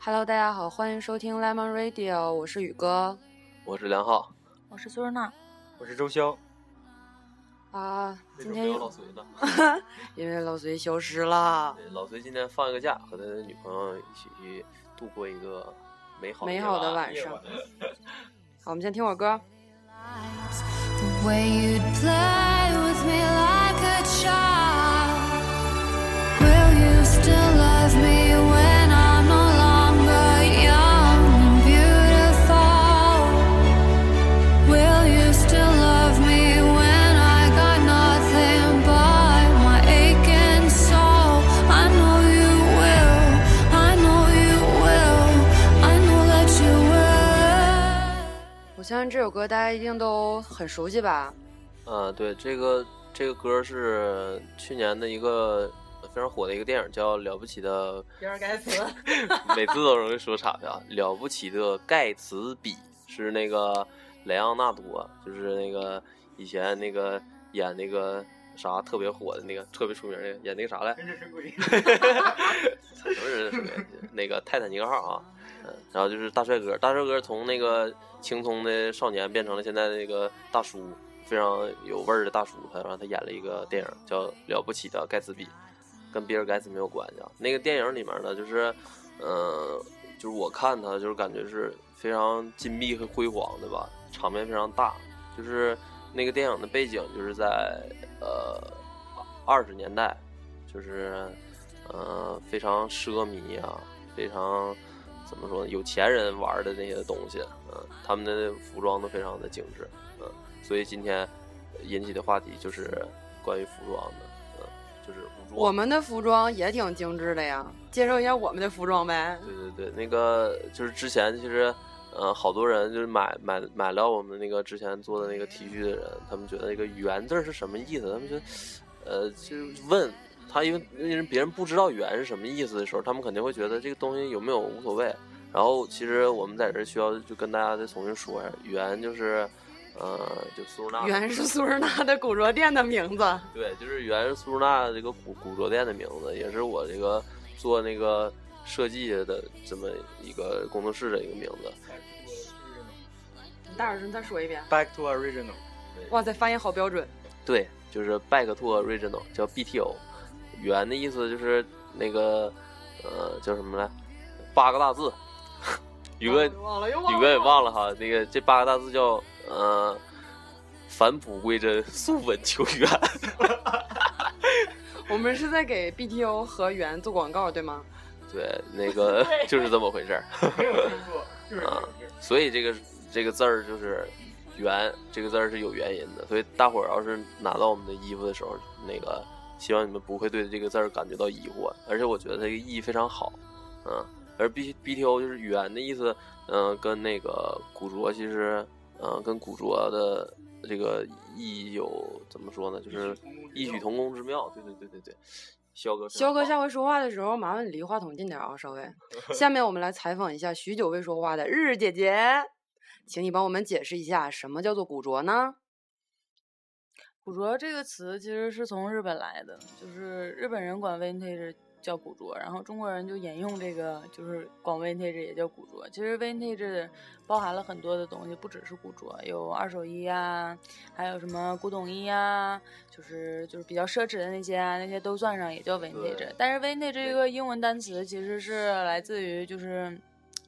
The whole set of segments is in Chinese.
Hello，大家好，欢迎收听 Lemon Radio，我是宇哥我是梁浩，我是苏若娜，我是周潇，啊。今天没有老隋呢？因为老隋消失了，老隋今天放一个假，和他的女朋友一起去度过一个美好美好的晚上。好，我们先听会儿歌。The way you'd play with me like a child. 相信这首歌大家一定都很熟悉吧？啊，对，这个这个歌是去年的一个非常火的一个电影，叫《了不起的》，比尔盖茨，每次都容易说岔的啊，《了不起的盖茨比》是那个莱昂纳多，就是那个以前那个演那个啥特别火的那个特别出名的演那个啥来，什么人？是那个泰坦尼克号啊，嗯，然后就是大帅哥，大帅哥从那个青葱的少年变成了现在的那个大叔，非常有味儿的大叔，他然后他演了一个电影叫《了不起的盖茨比》，跟比尔盖茨没有关系啊。那个电影里面呢，就是，嗯、就是我看他就是感觉是非常金碧和辉煌的吧，场面非常大，就是那个电影的背景就是在呃二十年代，就是呃非常奢靡啊，非常怎么说呢，有钱人玩的那些东西，嗯、他们的服装都非常的精致，嗯、所以今天引起的话题就是关于服装的，嗯、就是服装。我们的服装也挺精致的呀，介绍一下我们的服装呗。对对对，那个就是之前其实，呃，好多人就是买买买了我们那个之前做的那个 T 恤的人，他们觉得那个“圆”字是什么意思？他们觉得，呃，就是问他，因为因为别人不知道“圆”是什么意思的时候，他们肯定会觉得这个东西有没有无所谓。然后其实我们在这儿需要就跟大家再重新说一下，“圆”就是，呃，就苏日纳原是苏日纳的古着店的名字。对，就是原是苏日纳这个古古着店的名字，也是我这个做那个设计的这么一个工作室的一个名字。你大点声再说一遍。Back to original，哇塞，发音好标准。对，就是 Back to Original，叫 BTO。原的意思就是那个呃叫什么来？八个大字。宇哥，宇哥也忘了哈，那个这八个大字叫呃返璞归真，溯本求源。我们是在给 BTO 和圆做广告，对吗？对，那个就是这么回事儿。没有听过，就是这啊所以这个这个字儿就是“圆”，这个字儿是有原因的。所以大伙儿要是拿到我们的衣服的时候，那个希望你们不会对这个字儿感觉到疑惑，而且我觉得这个意义非常好，嗯。而 B B T O 就是“圆”的意思，嗯、跟那个古拙其实，嗯、跟古拙的这个意义有怎么说呢？就是异曲同工之妙。对对对对对，肖哥肖哥下回说话的时候，麻烦你离话筒近点啊，稍微。下面我们来采访一下许久未说话的日日姐姐，请你帮我们解释一下什么叫做古拙呢？古着这个词其实是从日本来的，就是日本人管 vintage 叫古着，然后中国人就沿用这个，就是管 vintage 也叫古着。其实 vintage 包含了很多的东西，不只是古着，有二手衣啊，还有什么古董衣啊，就是就是比较奢侈的那些啊，那些都算上也叫 vintage。但是 vintage 这个英文单词其实是来自于就是。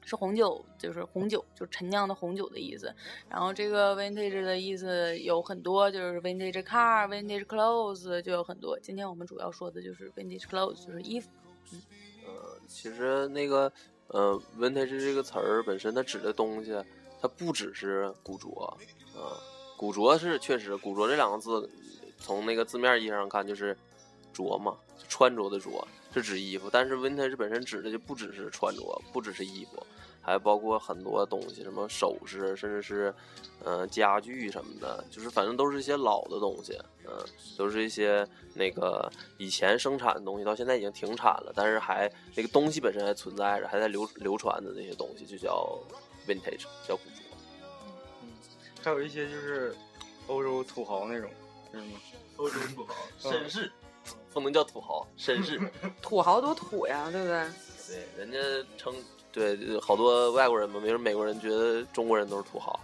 是红酒，就是红酒，就陈酿的红酒的意思。然后这个 vintage 的意思有很多，就是 vintage car、vintage clothes 就有很多。今天我们主要说的就是 vintage clothes，就是衣服。呃，其实那个呃，vintage 这个词儿本身它指的东西，它不只是古着，啊、古着是确实，古着这两个字从那个字面意义上看就是着嘛，穿着的着是指衣服，但是 vintage 本身指的就不只是穿着，不只是衣服，还包括很多东西，什么首饰，甚至是呃家具什么的，就是反正都是一些老的东西，嗯、都是一些那个以前生产的东西，到现在已经停产了，但是还那个东西本身还存在着，还在流流传的那些东西，就叫 vintage，叫古着。嗯还有一些就是欧洲土豪那种，是吗？欧洲土豪，绅士，不能叫土豪，绅士。土豪多土呀，对不对？对，人家称对好多外国人嘛，没准美国人觉得中国人都是土豪。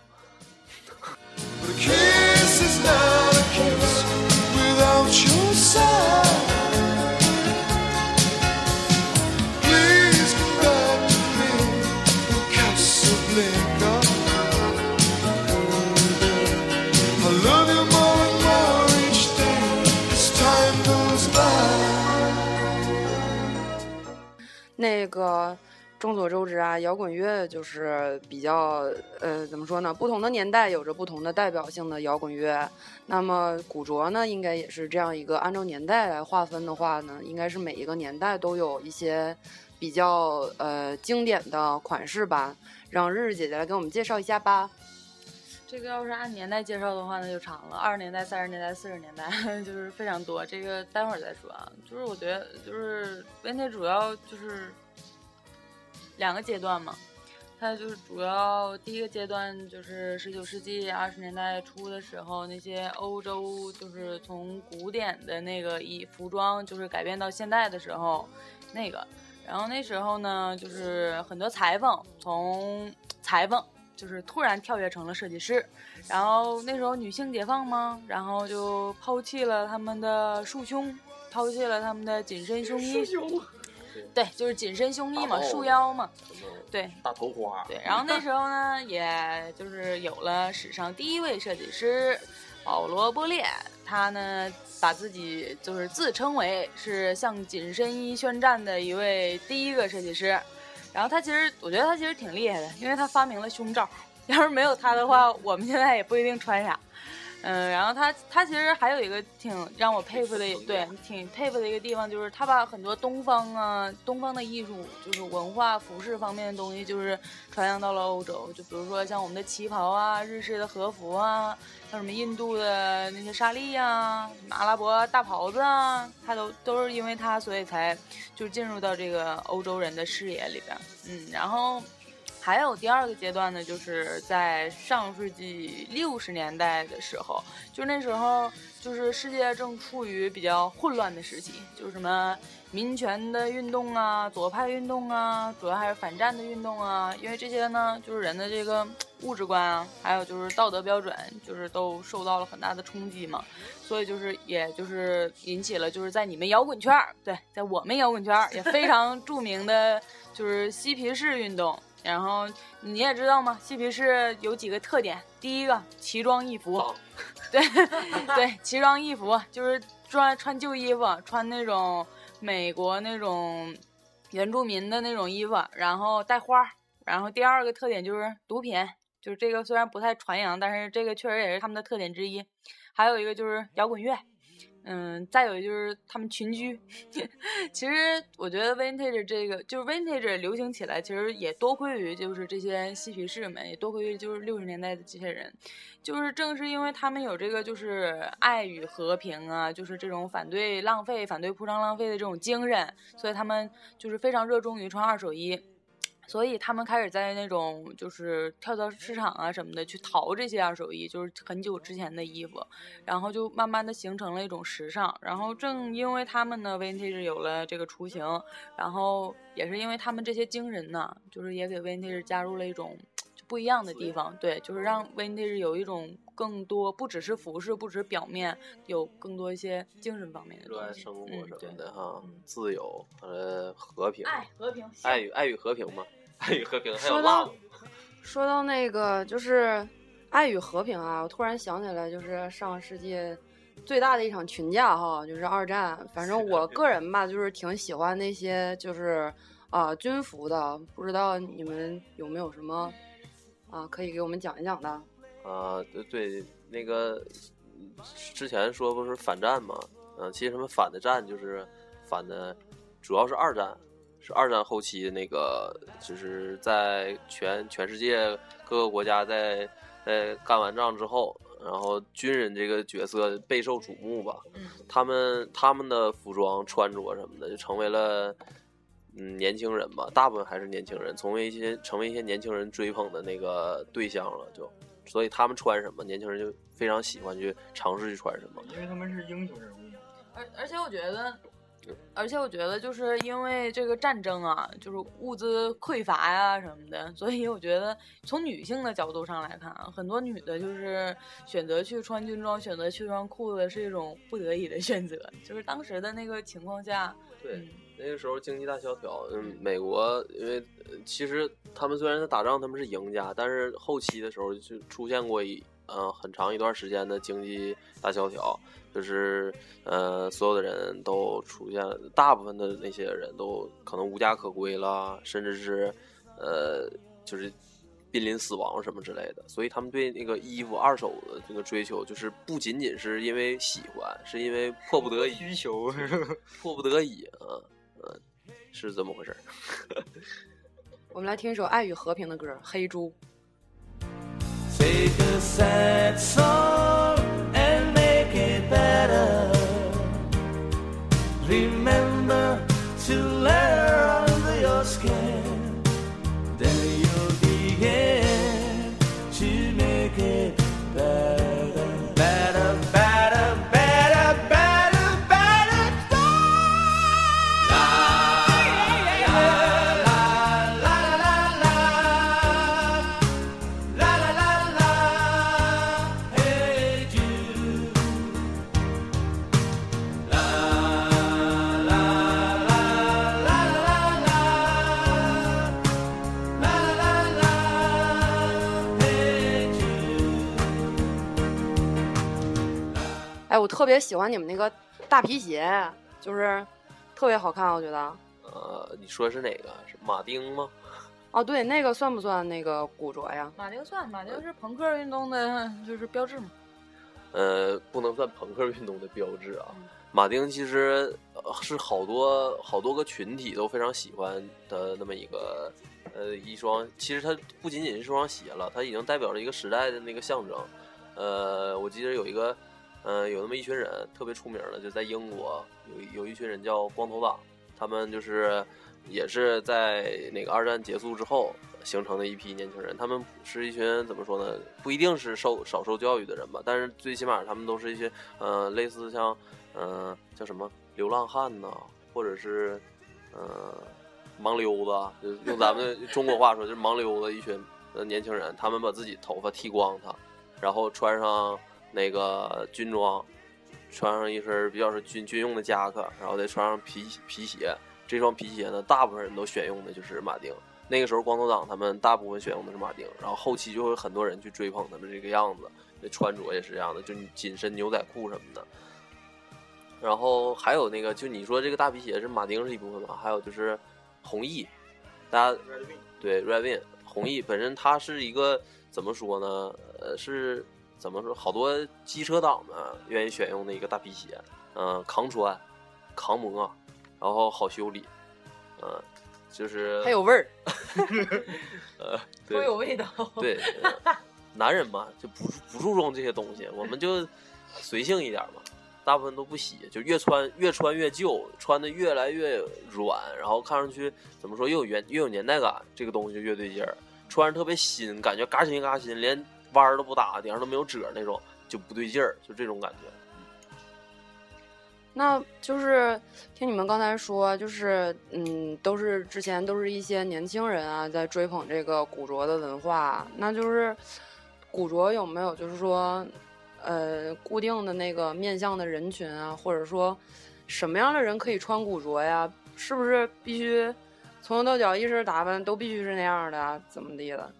个众所周知啊，摇滚乐就是比较呃，怎么说呢？不同的年代有着不同的代表性的摇滚乐。那么古着呢，应该也是这样一个，按照年代来划分的话呢，应该是每一个年代都有一些比较呃经典的款式吧。让日日姐姐来给我们介绍一下吧。这个要是按年代介绍的话，那就长了，二十年代、三十年代、四十年代，就是非常多。这个待会儿再说啊。就是我觉得，就是并且主要就是两个阶段嘛。它就是主要第一个阶段就是十九世纪二十年代初的时候，那些欧洲就是从古典的那个以服装就是改变到现代的时候，那个。然后那时候呢，就是很多裁缝从裁缝就是突然跳跃成了设计师，然后那时候女性解放嘛，然后就抛弃了他们的束胸，抛弃了他们的紧身胸衣，对，就是紧身胸衣嘛，束腰嘛，对。大头花，对，然后那 时候呢，也就是有了史上第一位设计师保罗·波列，他呢把自己就是自称为是向紧身衣宣战的一位第一个设计师。然后他其实，我觉得他其实挺厉害的，因为他发明了胸罩。要是没有他的话，我们现在也不一定穿啥。嗯，然后他他其实还有一个挺让我佩服的，对，挺佩服的一个地方，就是他把很多东方啊、东方的艺术，就是文化、服饰方面的东西，就是传扬到了欧洲。就比如说像我们的旗袍啊、日式的和服啊，像什么印度的那些纱丽呀、什么阿拉伯大袍子啊，他都都是因为他，所以才就进入到这个欧洲人的视野里边。嗯，然后。还有第二个阶段呢，就是在上世纪六十年代的时候，就那时候，就是世界正处于比较混乱的时期，就是什么民权的运动啊、左派运动啊，主要还是反战的运动啊。因为这些呢，就是人的这个物质观啊，还有就是道德标准，就是都受到了很大的冲击嘛。所以就是，也就是引起了，就是在你们摇滚圈儿，对，在我们摇滚圈儿也非常著名的，就是嬉皮士运动。然后你也知道吗，嬉皮士有几个特点，第一个奇装异服，对 对，奇装异服就是穿穿旧衣服，穿那种美国那种原住民的那种衣服，然后带花儿。然后第二个特点就是毒品，就是这个虽然不太传扬，但是这个确实也是他们的特点之一。还有一个就是摇滚乐，嗯，再有就是他们群居。其实我觉得 vintage 这个就是 vintage 流行起来，其实也多亏于就是这些嬉皮士们，也多亏于就是六十年代的这些人，就是正是因为他们有这个就是爱与和平啊，就是这种反对浪费、反对铺张浪费的这种精神，所以他们就是非常热衷于穿二手衣。所以他们开始在那种就是跳蚤市场啊什么的去淘这些二手衣，就是很久之前的衣服，然后就慢慢的形成了一种时尚。然后正因为他们呢，vintage 有了这个雏形，然后也是因为他们这些精神呢，就是也给 vintage 加入了一种就不一样的地方。对，就是让 vintage 有一种更多，不只是服饰，不只是表面，有更多一些精神方面的东西。热爱生活嗯什么的哈嗯，自由呃和平，爱和平，爱与爱与和平嘛，爱与和平，还有说到 love，说到那个就是爱与和平啊，我突然想起来，就是上个世纪最大的一场群架哈，就是二战。反正我个人吧，就是挺喜欢那些就是啊、军服的，不知道你们有没有什么啊可以给我们讲一讲的？啊，对对，那个嗯之前说不是反战嘛，嗯、其实什么反的战就是反的，主要是二战，是二战后期那个，就是在全全世界各个国家在在干完仗之后，然后军人这个角色备受瞩目吧，嗯他们他们的服装穿着什么的就成为了。嗯，年轻人吧，大部分还是年轻人，成为一些成为一些年轻人追捧的那个对象了，就所以他们穿什么，年轻人就非常喜欢去尝试去穿什么。因为他们是英雄人物。而而且我觉得，而且我觉得就是因为这个战争啊，就是物资匮乏呀什么的，所以我觉得从女性的角度上来看啊，很多女的就是选择去穿军装、选择去穿裤子是一种不得已的选择，就是当时的那个情况下，对，嗯那个时候经济大萧条，嗯，美国因为呃其实他们虽然在打仗，他们是赢家，但是后期的时候就出现过一呃很长一段时间的经济大萧条，就是呃所有的人都出现，大部分的那些人都可能无家可归了，甚至是呃就是濒临死亡什么之类的，所以他们对那个衣服二手的这个追求，就是不仅仅是因为喜欢，是因为迫不得已需求，迫不得已啊，嗯，是这么回事儿。我们来听一首爱与和平的歌《黑猪》。Take a sad song and make it better. 特别喜欢你们那个大皮鞋，就是特别好看，我觉得。呃，你说是哪个？是马丁吗？哦，对，那个算不算那个古着呀？马丁算，马丁是朋克运动的，就是标志嘛。呃，不能算朋克运动的标志啊嗯。马丁其实呃是好多好多个群体都非常喜欢的那么一个呃一双，其实它不仅仅是双鞋了，它已经代表了一个时代的那个象征。呃，我记得有一个呃有那么一群人特别出名的，就在英国有有一群人叫光头党，他们就是也是在那个二战结束之后形成的一批年轻人。他们是一群怎么说呢？不一定是受少受教育的人吧，但是最起码他们都是一些呃类似像呃叫什么流浪汉呐，或者是呃盲溜子啊，就用咱们 中国话说就是盲溜子一群呃年轻人，他们把自己头发剃光它，然后穿上那个军装，穿上一身比较是军军用的夹克，然后再穿上皮皮鞋。这双皮鞋呢，大部分人都选用的就是马丁。那个时候，光头党他们大部分选用的是马丁，然后后期就会很多人去追捧他们这个样子，那穿着也是这样的，就紧身牛仔裤什么的。然后还有那个，就你说这个大皮鞋是马丁是一部分吧？还有就是红翼，大家对 Red Wing 红翼本身它是一个怎么说呢？呃，是怎么说？好多机车党们愿意选用的一个大皮鞋，嗯、扛穿、抗磨，然后好修理，嗯、就是还有味儿。呃，都对有味道。对，呃男人嘛就不不注重这些东西，我们就随性一点嘛。大部分都不洗，就越穿越穿越旧，穿的越来越软，然后看上去怎么说又有原越有年代感，这个东西就越对劲儿。穿着特别新，感觉嘎新嘎新，连弯儿都不打，顶上都没有褶那种，就不对劲儿，就这种感觉。那就是听你们刚才说，就是嗯，都是之前都是一些年轻人啊，在追捧这个古着的文化。那就是古着有没有就是说，呃，固定的那个面向的人群啊，或者说什么样的人可以穿古着呀？是不是必须从头到脚一身打扮都必须是那样的？怎么地的？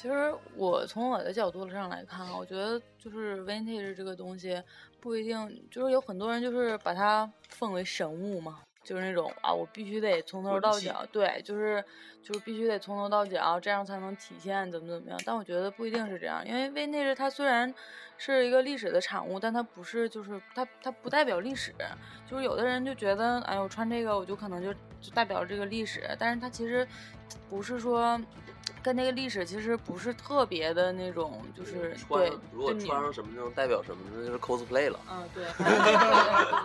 其实我从我的角度上来看啊，我觉得就是 vintage 这个东西不一定，就是有很多人就是把它奉为神物嘛，就是那种啊，我必须得从头到脚，对，就是就是必须得从头到脚，这样才能体现怎么怎么样。但我觉得不一定是这样，因为 vintage 它虽然是一个历史的产物，但它不是就是它它不代表历史，就是有的人就觉得，哎，我穿这个我就可能就就代表这个历史，但是它其实不是说。跟那个历史其实不是特别的那种，就是对如果穿上什么就能代表什么，那就是 cosplay 了。嗯，对，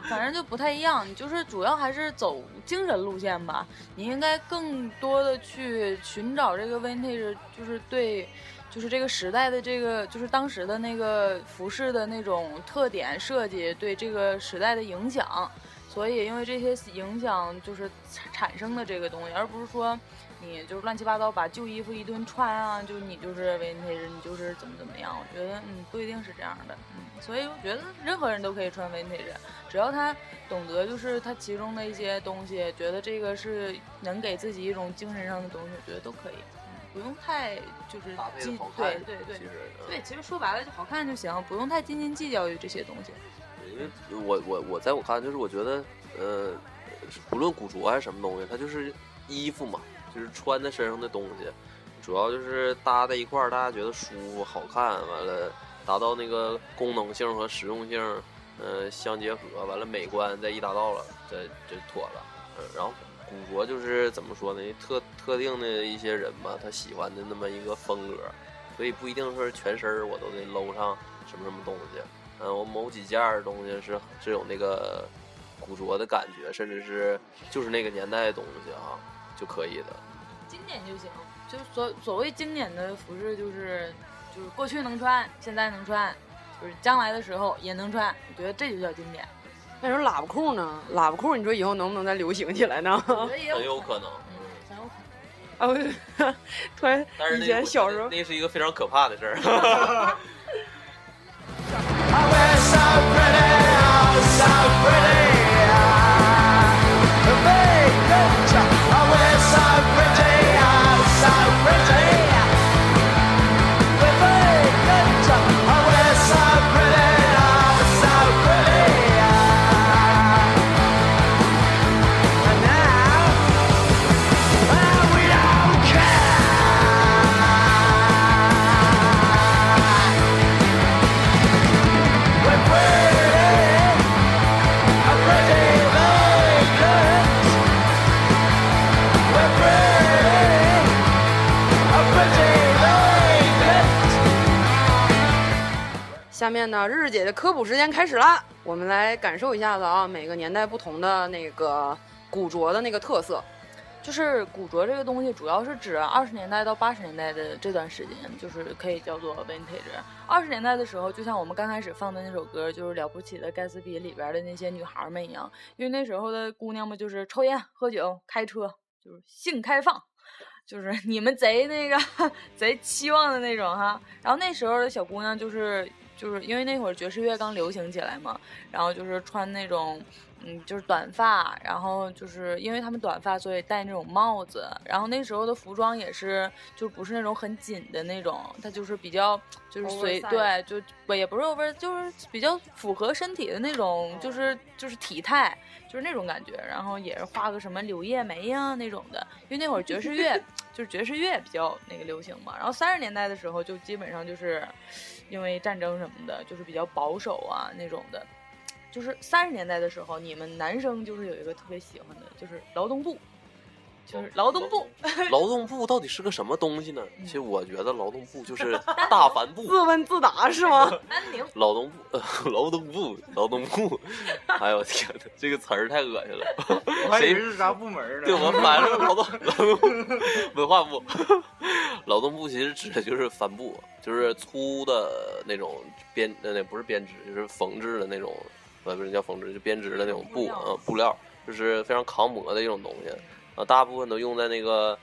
反正就不太一样。你就是主要还是走精神路线吧。你应该更多的去寻找这个 vintage，就是对就是这个时代的这个，就是当时的那个服饰的那种特点设计对这个时代的影响，所以因为这些影响就是产产生的这个东西，而不是说你就是乱七八糟把旧衣服一顿穿啊，就你就是 vintage，你就是怎么怎么样。我觉得嗯不一定是这样的，嗯，所以我觉得任何人都可以穿 vintage，只要他懂得就是他其中的一些东西，觉得这个是能给自己一种精神上的东西，我觉得都可以，嗯，不用太就是斤对对对其实嗯对，其实说白了就好看就行，不用太斤斤计较于这些东西。因为我我我在我看就是我觉得，呃，不论古着还是什么东西，它就是衣服嘛，就是穿在身上的东西，主要就是搭在一块儿，大家觉得舒服好看，完了达到那个功能性和实用性，呃，相结合，完了美观再一达到了，这就妥了。嗯，然后古着就是怎么说呢？特特定的一些人吧，他喜欢的那么一个风格，所以不一定说是全身我都得搂上什么什么东西。嗯，我某几件东西是是有那个古着的感觉，甚至是就是那个年代的东西啊，就可以的。经典就行，就所所谓经典的服饰就是就是过去能穿，现在能穿，就是将来的时候也能穿，我觉得这就叫经典。那时候喇叭裤呢？喇叭裤，你说以后能不能再流行起来呢？很有可能。嗯，很有可能。啊，我 突然以但是那前小时候那是一个非常可怕的事儿。I wear so pretty, oh, so pretty. 下面呢，日日姐的科普时间开始啦，我们来感受一下子啊，每个年代不同的那个古着的那个特色。就是古着这个东西，主要是指二十年代到八十年代的这段时间，就是可以叫做 vintage。二十年代的时候，就像我们刚开始放的那首歌，就是《了不起的盖茨比》里边的那些女孩们一样，因为那时候的姑娘们就是抽烟、喝酒、开车，就是性开放，就是你们贼那个 贼期望的那种哈。然后那时候的小姑娘就是就是因为那会儿爵士乐刚流行起来嘛，然后就是穿那种。嗯，就是短发，然后就是因为他们短发，所以戴那种帽子。然后那时候的服装也是，就不是那种很紧的那种，它就是比较就是随对，就不也不是 over，就是比较符合身体的那种，就是就是体态，就是那种感觉。然后也是画个什么柳叶眉呀、那种的，因为那会儿爵士乐 就是爵士乐比较那个流行嘛。然后三十年代的时候，就基本上就是因为战争什么的，就是比较保守啊那种的。就是三十年代的时候，你们男生就是有一个特别喜欢的，就是劳动部，就是劳动部，劳动部到底是个什么东西呢？嗯其实我觉得劳动部就是大帆布。自问自答是吗？安宁。劳动部，呃，劳动部，劳动部，哎呦我天呐，这个词儿太恶心了。我还以谁为是啥部门儿呢？对我反正劳动劳动文化部，劳动部其实指的就是帆布，就是粗的那种编，呃，那不是编织，就是缝制的那种，呃，不是叫缝制，就编织的那种布，布料呃，布料，就是非常抗磨的一种东西，啊，大部分都用在那个，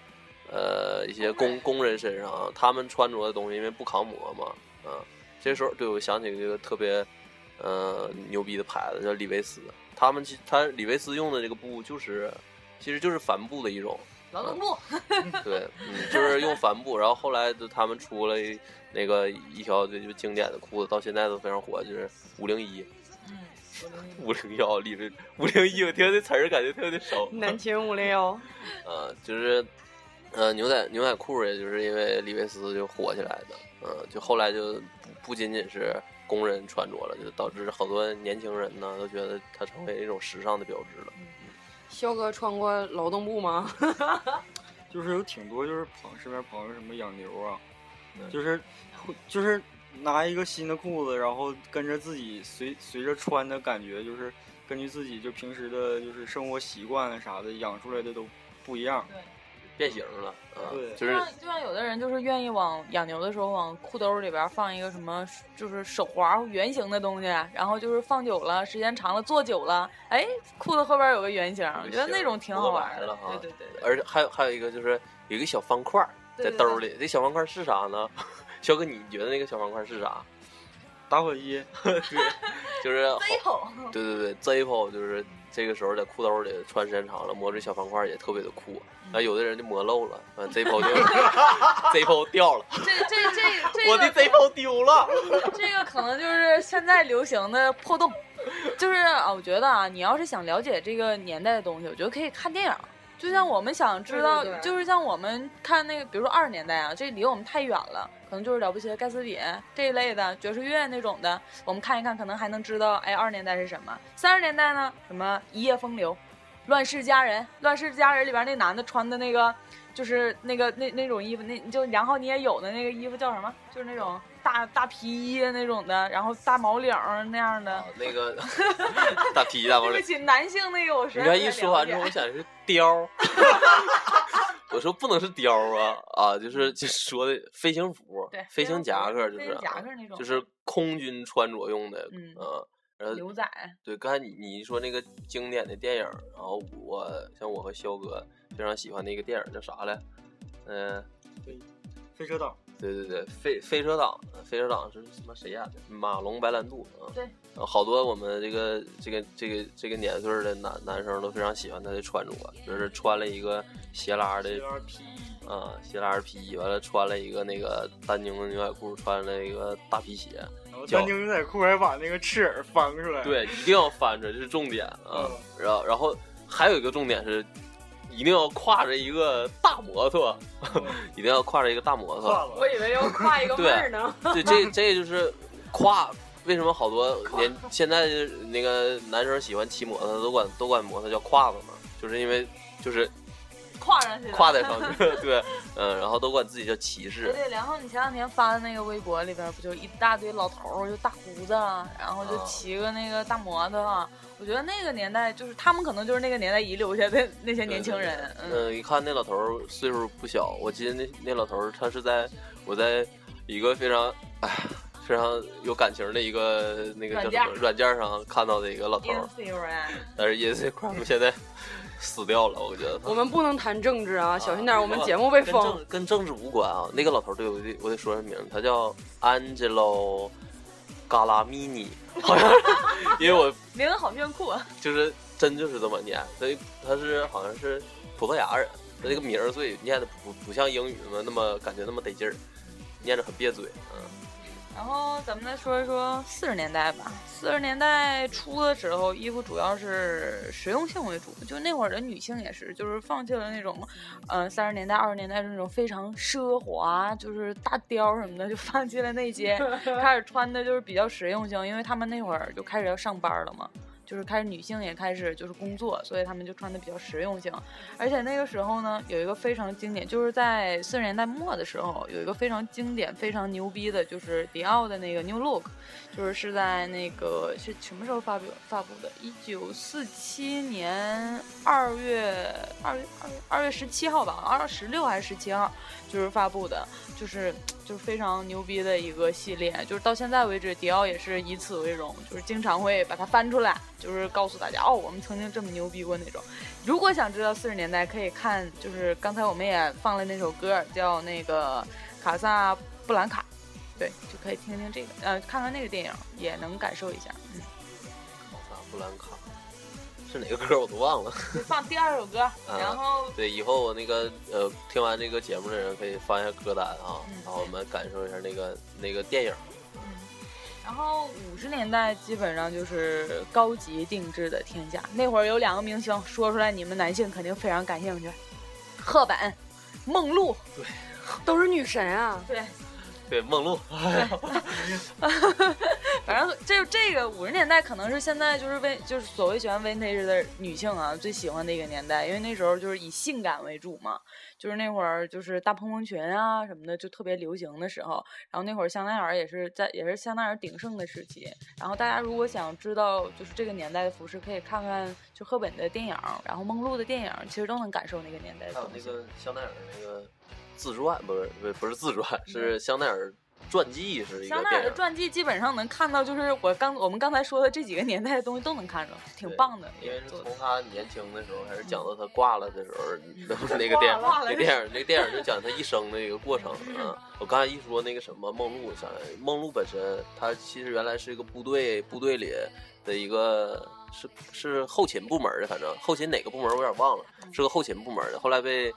呃，一些工工人身上，他们穿着的东西因为不抗磨嘛，啊，这时候对我想起一个特别，呃，牛逼的牌子叫李维斯，他们其他李维斯用的这个布就是，其实就是帆布的一种。劳动部，对，嗯，就是用帆布，然后后来就他们出了那个一条就就经典的裤子，到现在都非常火，就是五零一、嗯，五零幺、李维五零一，我听这词儿感觉特别熟。南秦五零幺，呃，就是呃牛仔牛仔裤，也就是因为李维斯就火起来的，嗯、就后来就不不仅仅是工人穿着了，就导致好多年轻人呢都觉得它成为一种时尚的标志了。肖哥穿过劳动部吗？就是有挺多，就是朋身边朋友什么养牛啊，嗯就是会就是拿一个新的裤子，然后跟着自己随随着穿的感觉，就是根据自己就平时的就是生活习惯啊啥的养出来的都不一样。变形了啊对，就就是像就像有的人就是愿意往养牛的时候往裤兜里边放一个什么，就是手环圆形的东西，然后就是放久了，时间长了坐久了，哎，裤子后边有个圆形，我觉得那种挺好玩的对对对。对，而且还有还有一个就是有一个小方块儿对对对。在兜里，这小方块是啥呢？肖哥，你觉得那个小方块是啥？打火机，就是 好 Zippo 对对对，Zippo 就是这个时候在裤兜里穿时间长了，摸这小方块也特别的酷。那，有的人就磨漏了，完 Zippo 就 Zippo 掉了，这这这这我的个 Zippo 丢了。这个可能就是现在流行的破洞，就是啊，我觉得啊，你要是想了解这个年代的东西，我觉得可以看电影。就像我们想知道，对对对就是像我们看那个，比如说二十年代啊，这离我们太远了，可能就是了不起的盖茨比这一类的爵士乐那种的，我们看一看，可能还能知道，哎，二十年代是什么。三十年代呢，什么一夜风流，乱世佳人，乱世佳人里边那男的穿的那个，就是那个那那种衣服，那就然后你也有的那个衣服叫什么？就是那种大大皮衣那种的，然后大毛领儿那样的。啊那个 大皮衣大毛领，对不起，男性那个我实你在看一说完之后，我想是貂。我说不能是貂啊啊，就是就是说的飞行服对，飞行夹克，就飞行是啊夹克那种就是空军穿着用的，嗯啊然后牛仔，对，刚才你你说那个经典的电影，然后我像我和肖哥非常喜欢的一个电影叫啥来？嗯、飞车党，对对对，飞飞车党，飞车党是什么谁演的？马龙白兰度啊。对然后好多我们这个这个这个这个年岁儿的男男生都非常喜欢他的穿着，就是穿了一个斜拉的啊斜拉皮衣，完了穿了一个那个丹宁的牛仔裤，穿了一个大皮鞋。然后叫丹宁牛仔裤还把那个翅耳翻出来，对，一定要翻出来，这是重点啊。嗯 然后然后还有一个重点是，一定要挎着一个大摩托，嗯 一定要挎着一个大摩托。我以为要挎一个妹儿呢。对，这这就是挎。为什么好多年现在那个男生喜欢骑摩托，都管都管摩托叫胯子嘛？就是因为就是跨上去的。挎在上去，对，嗯，然后都管自己叫骑士。对，然后你前两天发的那个微博里边，不就一大堆老头儿，就大胡子，然后就啊骑个那个大摩托。我觉得那个年代，就是他们可能就是那个年代遗留下的那些年轻人。嗯，嗯，一看那老头儿岁数不小，我记得那那老头儿他是在我在一个非常哎非常有感情的一个那个叫什么软件软件上看到的一个老头儿，Instagram，但是 Instagram 现在死掉了，我觉得。我们不能谈政治啊，小心点，我们啊节目被跟封。政跟政治无关啊。那个老头儿对我得我得说他名儿，他叫 Angelo Galamini，，好像因为我名字好炫酷啊！就是真就是这么念，所以他是好像是葡萄牙人，他这个名儿所以念的不不像英语嘛，那么感觉那么得劲儿，念着很别嘴，嗯，然后咱们再说一说四十年代吧。四十年代初的时候，衣服主要是实用性为主，就那会儿的女性也是，就是放弃了那种，嗯、三十年代、二十年代那种非常奢华，就是大貂什么的，就放弃了那些，开始穿的就是比较实用性，因为他们那会儿就开始要上班了嘛。就是开始女性也开始就是工作，所以他们就穿的比较实用性。而且那个时候呢，有一个非常经典，就是在四十年代末的时候，有一个非常经典、非常牛逼的，就是迪奥的那个 New Look，就是是在那个是什么时候发表发布的？一九四七年二月二月二月二月十七号吧，二月十六还是十七号，就是发布的，就是就是非常牛逼的一个系列，就是到现在为止，迪奥也是以此为荣，就是经常会把它翻出来，就是告诉大家哦，我们曾经这么牛逼过那种。如果想知道四十年代，可以看，就是刚才我们也放了那首歌，叫那个卡萨布兰卡，对，就可以听听这个，呃，看看那个电影，也能感受一下。嗯，考萨布兰卡是哪个歌我都忘了。就 放第二首歌，然后对，以后我那个呃听完这个节目的人可以放一下歌单啊，嗯然后我们感受一下那个那个电影。然后五十年代基本上就是高级定制的天下。那会儿有两个明星，说出来你们男性肯定非常感兴趣，赫本、梦露。对都是女神啊！对，对梦露，反正这这个五十年代可能是现在就是为就是所谓喜欢 vintage 的女性啊最喜欢的一个年代，因为那时候就是以性感为主嘛，就是那会儿就是大蓬蓬裙啊什么的就特别流行的时候，然后那会儿香奈儿也是在也是香奈儿鼎盛的时期，然后大家如果想知道就是这个年代的服饰，可以看看就赫本的电影，然后梦露的电影，其实都能感受那个年代的还有。那个香奈儿的那个自传，不是不是不是自传，是香奈儿传记，是一个香奈儿的。传记基本上能看到，就是我刚我们刚才说的这几个年代的东西都能看着，挺棒的。因为是从他年轻的时候，还是讲到他挂了的时候，那个电影，那电影，那电影就讲他一生的一个过程啊。我刚才一说那个什么梦露，想梦露本身，他其实原来是一个部队，部队里的一个是是后勤部门的，反正后勤哪个部门我有点忘了，是个后勤部门的，后来被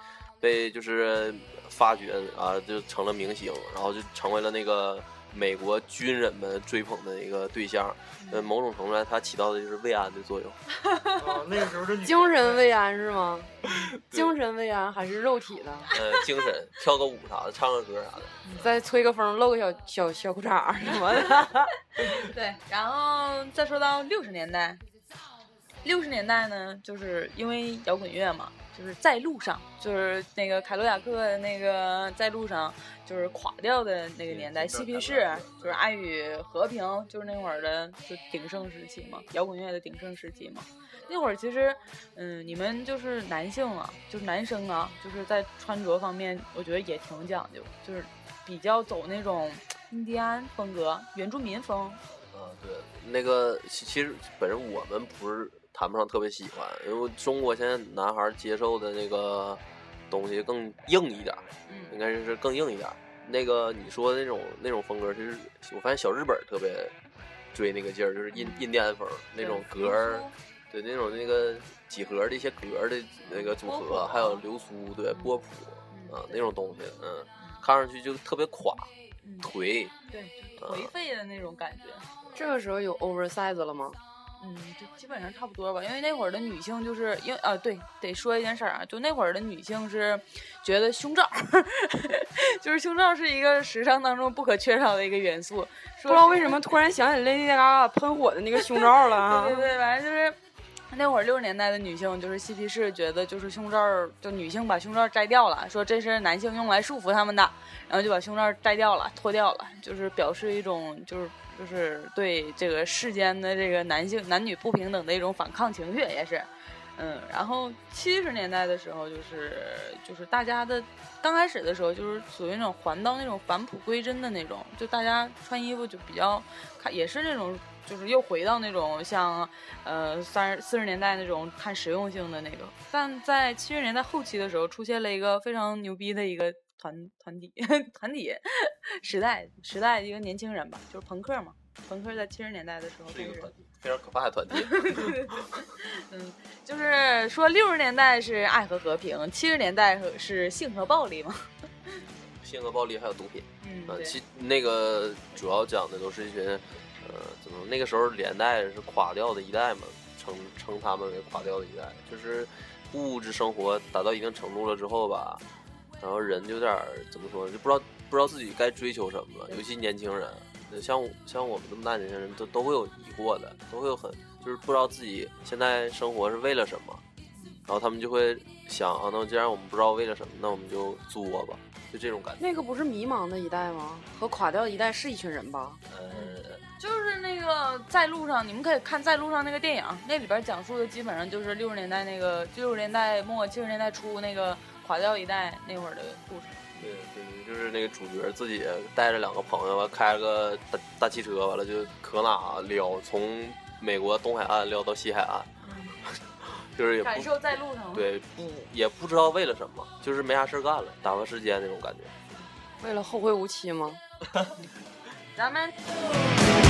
被就是发掘啊，就成了明星，然后就成为了那个美国军人们追捧的一个对象。呃，某种程度上，它起到的就是慰安的作用。啊，那个时候这精神慰安是吗？精神慰安还是肉体的？呃，精神，跳个舞啥的，唱个歌啥的。再吹个风，露个小小小裤衩什么的。对，然后再说到六十年代，六十年代呢，就是因为摇滚乐嘛，就是在路上，就是那个凯罗亚克的那个在路上，就是垮掉的那个年代，嬉皮士就是爱与和平，就是那会儿的就鼎盛时期嘛，摇滚乐的鼎盛时期嘛。那会儿其实，嗯，你们就是男性啊，就是男生啊，就是在穿着方面，我觉得也挺讲究，就是比较走那种印第安风格、原住民风。啊，对，那个其其实本身我们不是谈不上特别喜欢，因为中国现在男孩接受的那个东西更硬一点嗯，应嗯，该是更硬一点。那个你说的那种那种风格，其实我发现小日本特别追那个劲儿，就是印印第安风那种格儿，对那种那个几何的一些格儿的那个组合，还有流苏，对嗯波普嗯啊那种东西，嗯，看上去就特别垮嗯颓，对，颓废的那种感觉。这个时候有 oversize 了吗？嗯，就基本上差不多吧，因为那会儿的女性就是因为啊，对，得说一件事儿啊，就那会儿的女性是觉得胸罩，就是胸罩是一个时尚当中不可缺少的一个元素。不不知道为什么突然想起 Lady Gaga 喷火的那个胸罩了啊！对对对，反正就是那会儿六十年代的女性，就是嬉皮士觉得就是胸罩，就女性把胸罩摘掉了，说这是男性用来束缚他们的，然后就把胸罩摘掉了，脱掉了，就是表示一种就是就是对这个世间的这个男性男女不平等的一种反抗情绪，也是。嗯，然后七十年代的时候，就是就是大家的刚开始的时候，就是属于那种还到那种返璞归真的那种，就大家穿衣服就比较看，也是那种就是又回到那种像呃三十四十年代那种看实用性的那个，但在七十年代后期的时候，出现了一个非常牛逼的一个团团体 团体时代时代的一个年轻人吧，就是朋克嘛，朋克在七十年代的时候开始是一个团体，非常可怕的团体。嗯，就是说六十年代是爱和和平，七十年代是性和暴力嘛。性和暴力还有毒品。嗯，啊，其那个主要讲的都是一群，呃，怎么那个时候连带是垮掉的一代嘛，称称他们为垮掉的一代，就是物质生活达到一定程度了之后吧，然后人就有点怎么说，就不知道不知道自己该追求什么了，尤其年轻人，呃像像我们这么大年轻人都都会有疑惑的，都会有很就是不知道自己现在生活是为了什么，然后他们就会想啊，那既然我们不知道为了什么，那我们就作吧，就这种感觉。那个不是迷茫的一代吗？和垮掉的一代是一群人吧？个在路上，你们可以看在路上那个电影，那里边讲述的基本上就是六十年代那个六十年代末七十年代初那个垮掉一代那会儿的故事。对对对，就是那个主角自己带着两个朋友，完开了个大大汽车，完了就可哪撩，从美国东海岸撩到西海岸，就是也感受在路上。，对不也不知道为了什么，就是没啥事儿干了，打发时间那种感觉。为了后会无期吗？咱们。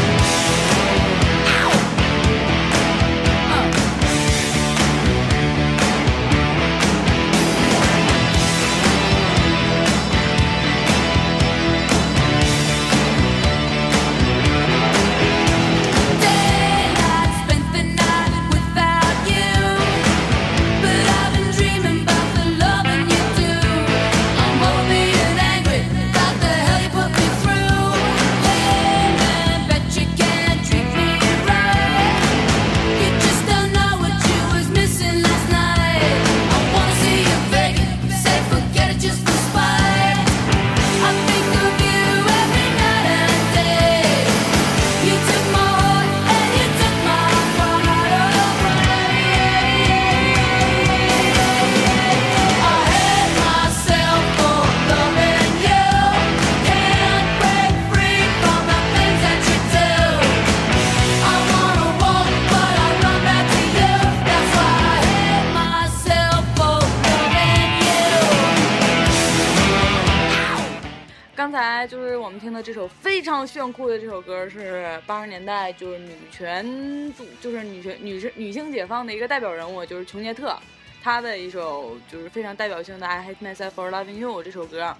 的这首非常炫酷的这首歌是八十年代就是女权主，就是女权女士女性解放的一个代表人物，就是琼杰特，她的一首就是非常代表性的《I Hate Myself for Loving You》这首歌。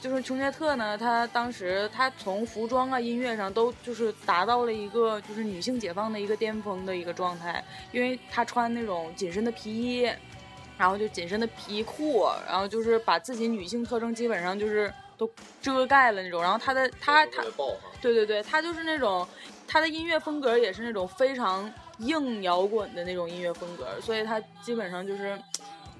就是琼杰特呢，她当时她从服装啊、音乐上都就是达到了一个就是女性解放的一个巅峰的一个状态，因为她穿那种紧身的皮衣，然后就紧身的皮裤，然后就是把自己女性特征基本上就是都遮盖了那种。然后他的他他，对对对，他就是那种他的音乐风格也是那种非常硬摇滚的那种音乐风格，所以他基本上就是。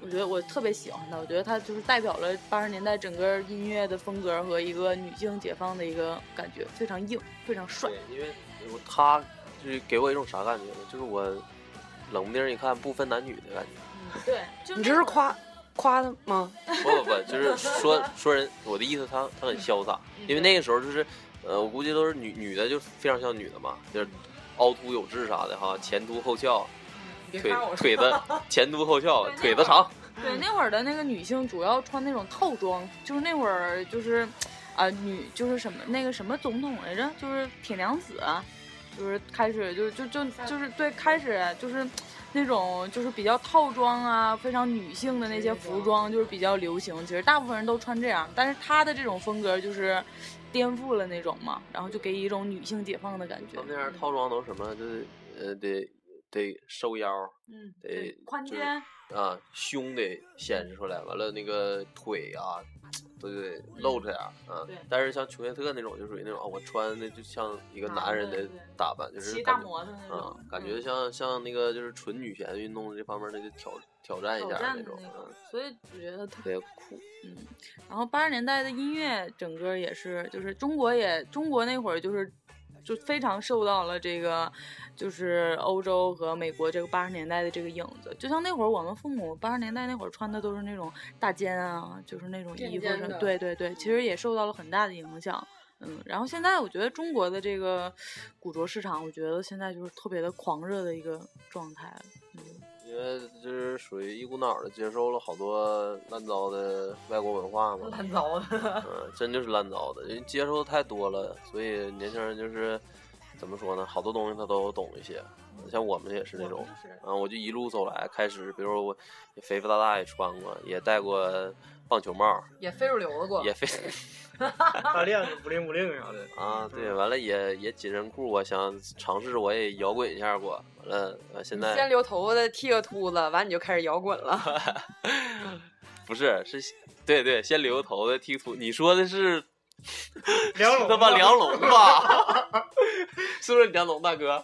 我觉得我特别喜欢他，我觉得他就是代表了八十年代整个音乐的风格和一个女性解放的一个感觉，非常硬，非常帅。对，因为我他就是给我一种啥感觉呢？就是我冷不丁一看不分男女的感觉。对，就你这是夸夸他吗？不不不，就是说 说人，我的意思他他很潇洒，因为那个时候就是，呃，我估计都是女女的就非常像女的嘛，就是凹凸有致啥的哈，前凸后翘，腿腿子 前凸后翘，腿子长。对，那会儿的那个女性主要穿那种套装，就是那会儿就是，啊、女就是什么那个什么总统来着，就是铁娘子，就是开始就就就就是对开始就是那种就是比较套装啊，非常女性的那些服装就是比较流行。其实大部分人都穿这样，但是他的这种风格就是颠覆了那种嘛，然后就给一种女性解放的感觉。那样套装都什么？就是呃得得收腰，嗯，得，宽肩。啊，胸得显示出来，完了那个腿啊，都得露出点儿啊对。但是像琼涅特那种，就属于那种啊，我穿的就像一个男人的打扮，就是骑大摩托那种嗯，，感觉嗯像像那个就是纯女权运动这方面的就挑挑战一下那种那，种嗯，，所以我觉得特别酷。嗯，然后八十年代的音乐整个也是，就是中国也中国那会儿就是就非常受到了这个就是欧洲和美国这个八十年代的这个影子。就像那会儿我们父母八十年代那会儿穿的都是那种大肩啊，就是那种衣服对对对，其实也受到了很大的影响。嗯，然后现在我觉得中国的这个古着市场，我觉得现在就是特别的狂热的一个状态。嗯，因为就是属于一股脑的接受了好多烂糟的外国文化嘛，烂糟的。嗯，真就是烂糟的，因为接受的太多了，所以年轻人就是怎么说呢，好多东西他都懂一些。像我们也是那种，啊，我就一路走来，开始，比如说我也肥肥大大也穿过，也戴过棒球帽，也非主流的过，也非 大链子不灵不灵啥的。啊，对，完了也也紧身裤，我想尝试我也摇滚一下过，完了呃现在先留头发的剃个秃子，完你就开始摇滚了。不是是，对对，先留头的剃秃，你说的是 梁龙他妈梁龙吧？是不是梁龙大哥？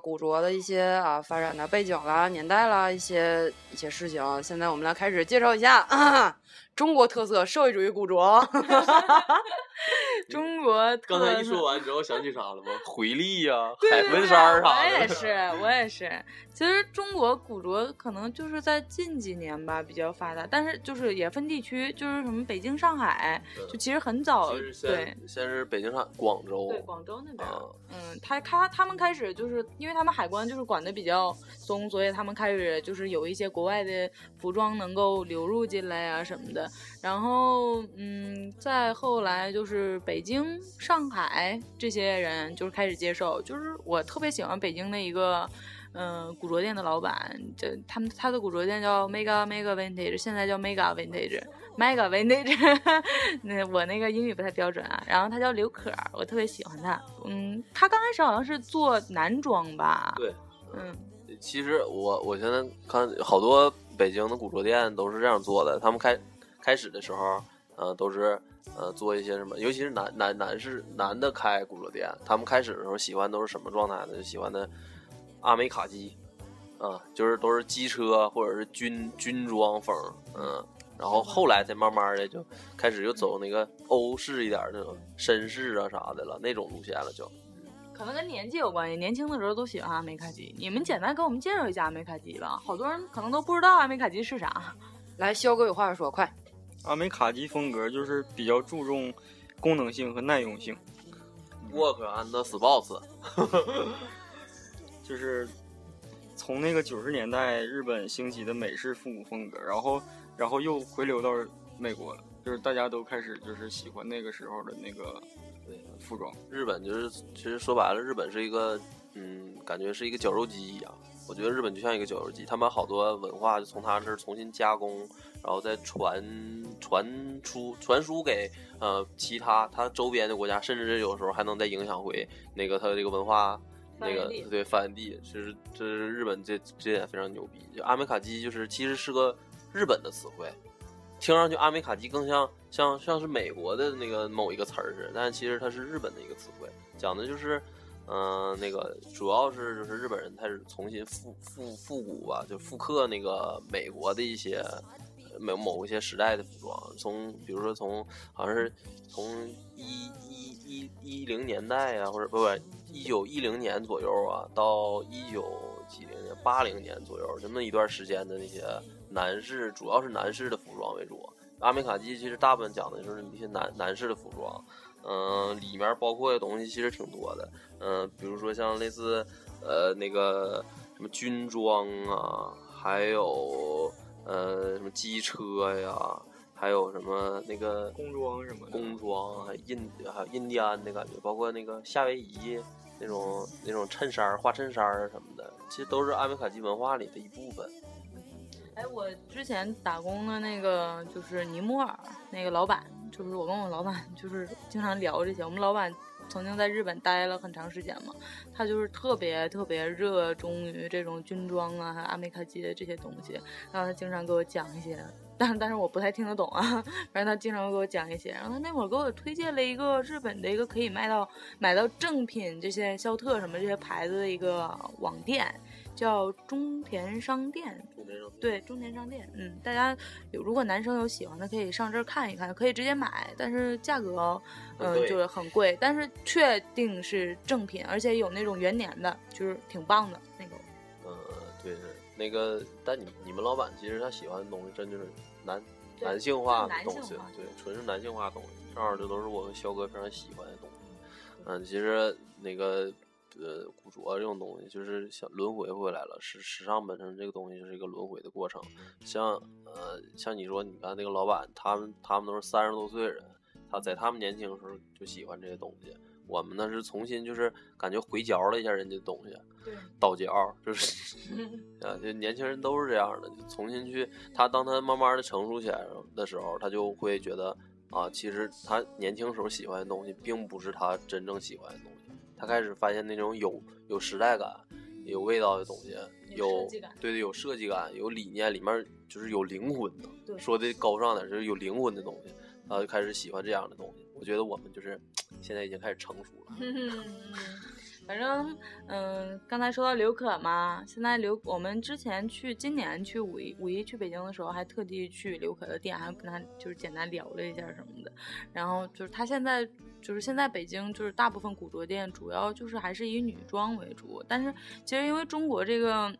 古着的一些啊发展的背景啦、年代啦，一些一些事情。现在我们来开始介绍一下、中国特色社会主义古着。中国特刚才一说完之后，想起啥了吗？回力呀、对海魂衫儿啥的。我也是，我也是。其实中国古着可能就是在近几年吧比较发达，但是就是也分地区，就是什么北京、上海，就其实很早对先先是北京、上广州，对广州那边。啊，嗯，他他他们开始就是因为他们海关就是管的比较松，所以他们开始就是有一些国外的服装能够流入进来啊什么的。然后，嗯，再后来就是北京、上海这些人就是开始接受，就是我特别喜欢北京的一个。嗯，古着店的老板，这他们他的古着店叫 Mega Mega Vintage，现在叫 Mega Vintage，Mega Vintage。那我那个英语不太标准啊。然后他叫刘可，我特别喜欢他。嗯，他刚开始好像是做男装吧？对，嗯，其实我我现在看好多北京的古着店都是这样做的，他们开开始的时候，呃，都是呃做一些什么，尤其是男男男士男的开古着店，他们开始的时候喜欢都是什么状态呢？就喜欢的阿美卡基，啊，就是都是机车或者是军军装风，嗯，然后后来才慢慢的就开始又走那个欧式一点儿那种绅士啊啥的了，那种路线了就。可能跟年纪有关系，年轻的时候都喜欢阿美卡基。你们简单给我们介绍一下阿美卡基吧，好多人可能都不知道阿美卡基是啥。来，肖哥有话说，快！阿美卡基风格就是比较注重功能性和耐用性，Work and sports，就是从那个九十年代日本兴起的美式复古风格，然后然后又回流到美国了，就是大家都开始就是喜欢那个时候的那个对服装。日本就是其实说白了，日本是一个嗯，感觉是一个绞肉机一样。我觉得日本就像一个绞肉机，他们好多文化就从他这儿重新加工，然后再传传出传输给呃其他他周边的国家，甚至有时候还能再影响回那个他的这个文化那个对发源地。其实这是日本这这点非常牛逼。就阿美卡基就是其实是个日本的词汇，听上去阿美卡基更像像像是美国的那个某一个词儿似的，但其实它是日本的一个词汇，讲的就是，嗯、那个主要是就是日本人开始重新复复复古吧，就复刻那个美国的一些呃某某一些时代的服装，从比如说从好像是从一一一一零年代啊，或者不不一九一零年左右啊，到一九几零年八零年左右这么一段时间的那些男士，主要是男士的服装为主。阿美卡基其实大部分讲的就是一些男男士的服装，嗯、里面包括的东西其实挺多的，嗯、比如说像类似呃那个什么军装啊，还有呃什么机车呀，还有什么那个工装什么的工装，还印还有印第安的感觉，包括那个夏威夷那种那种衬衫儿、花衬衫儿什么的，其实都是阿美卡基文化里的一部分。哎，我之前打工的那个就是尼泊尔那个老板，就是我跟我老板就是经常聊这些。我们老板曾经在日本待了很长时间嘛，他就是特别特别热衷于这种军装啊、还有阿美卡基的这些东西，然后他经常给我讲一些。但但是我不太听得懂啊，反正他经常给我讲一些。然后他那会儿给我推荐了一个日本的一个可以卖到买到正品这些肖特什么这些牌子的一个网店，叫中田商店。对，中田商店，嗯，大家有如果男生有喜欢的，可以上这儿看一看，可以直接买，但是价格，嗯、就是很贵，但是确定是正品，而且有那种元年的，就是挺棒的那种。嗯，对，是那个，但你你们老板其实他喜欢的东西，真就是男男性化的东西对，纯是男性化的东西。正好这都是我和肖哥非常喜欢的东西。嗯，其实那个呃古着这种东西，就是想轮回回来了。时时尚本身这个东西就是一个轮回的过程。像呃像你说，你看那个老板，他们他们都是三十多岁的人，他在他们年轻的时候就喜欢这些东西。我们呢是重新就是感觉回嚼了一下人家的东西，对，倒嚼就是 啊，就年轻人都是这样的，就重新去他当他慢慢的成熟起来的时候，他就会觉得啊，其实他年轻时候喜欢的东西，并不是他真正喜欢的东西。他开始发现那种有有时代感、有味道的东西，有对对，有设计感、有理念，里面就是有灵魂的。说的高尚点，就是有灵魂的东西，他就开始喜欢这样的东西。我觉得我们就是 现在已经开始成熟了。反正，嗯，刚才说到刘可嘛，现在刘我们之前去今年去五一五一去北京的时候，还特地去刘可的店，还跟他就是简单聊了一下什么的。然后就是他现在就是现在北京就是大部分古着店主要就是还是以女装为主，但是其实因为中国这个。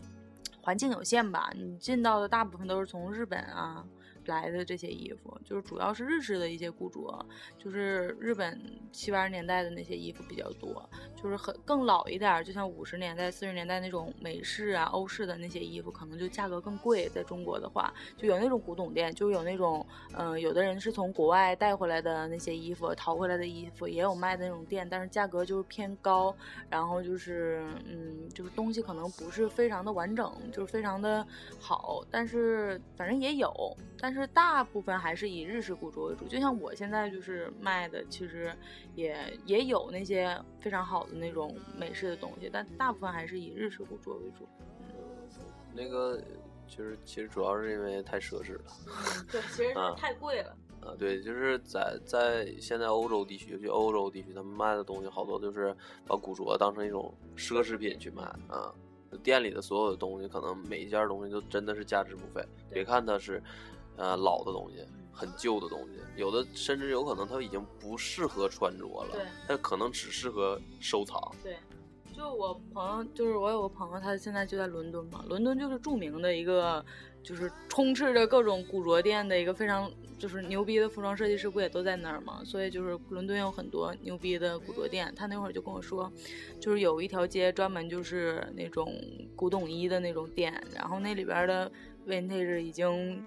环境有限吧，你进到的大部分都是从日本啊来的这些衣服，就是主要是日式的一些古着，就是日本七八十年代的那些衣服比较多，就是很更老一点，就像五十年代、四十年代那种美式啊、欧式的那些衣服，可能就价格更贵。在中国的话，就有那种古董店，就有那种，嗯、有的人是从国外带回来的那些衣服，淘回来的衣服，也有卖的那种店，但是价格就是偏高，然后就是，嗯，就是东西可能不是非常的完整，就是非常的好，但是反正也有，但是大部分还是以日式古着为主。就像我现在就是卖的，其实也也有那些非常好的那种美式的东西，但大部分还是以日式古着为主。嗯那个其实其实主要是因为太奢侈了。对，其实 啊太贵了。啊，对，就是在在现在欧洲地区，尤其欧洲地区，他们卖的东西好多就是把古着当成一种奢侈品去卖啊。店里的所有的东西，可能每一件东西都真的是价值不菲。别看它是呃老的东西，很旧的东西，有的甚至有可能它已经不适合穿着了对，它可能只适合收藏。对，就我朋友，就是我有个朋友，他现在就在伦敦嘛。伦敦就是著名的一个，就是充斥着各种古着店的一个非常就是牛逼的服装设计师，不也都在那儿嘛？所以就是伦敦有很多牛逼的古着店。他那会儿就跟我说，就是有一条街专门就是那种古董衣的那种店，然后那里边的 vintage 已经。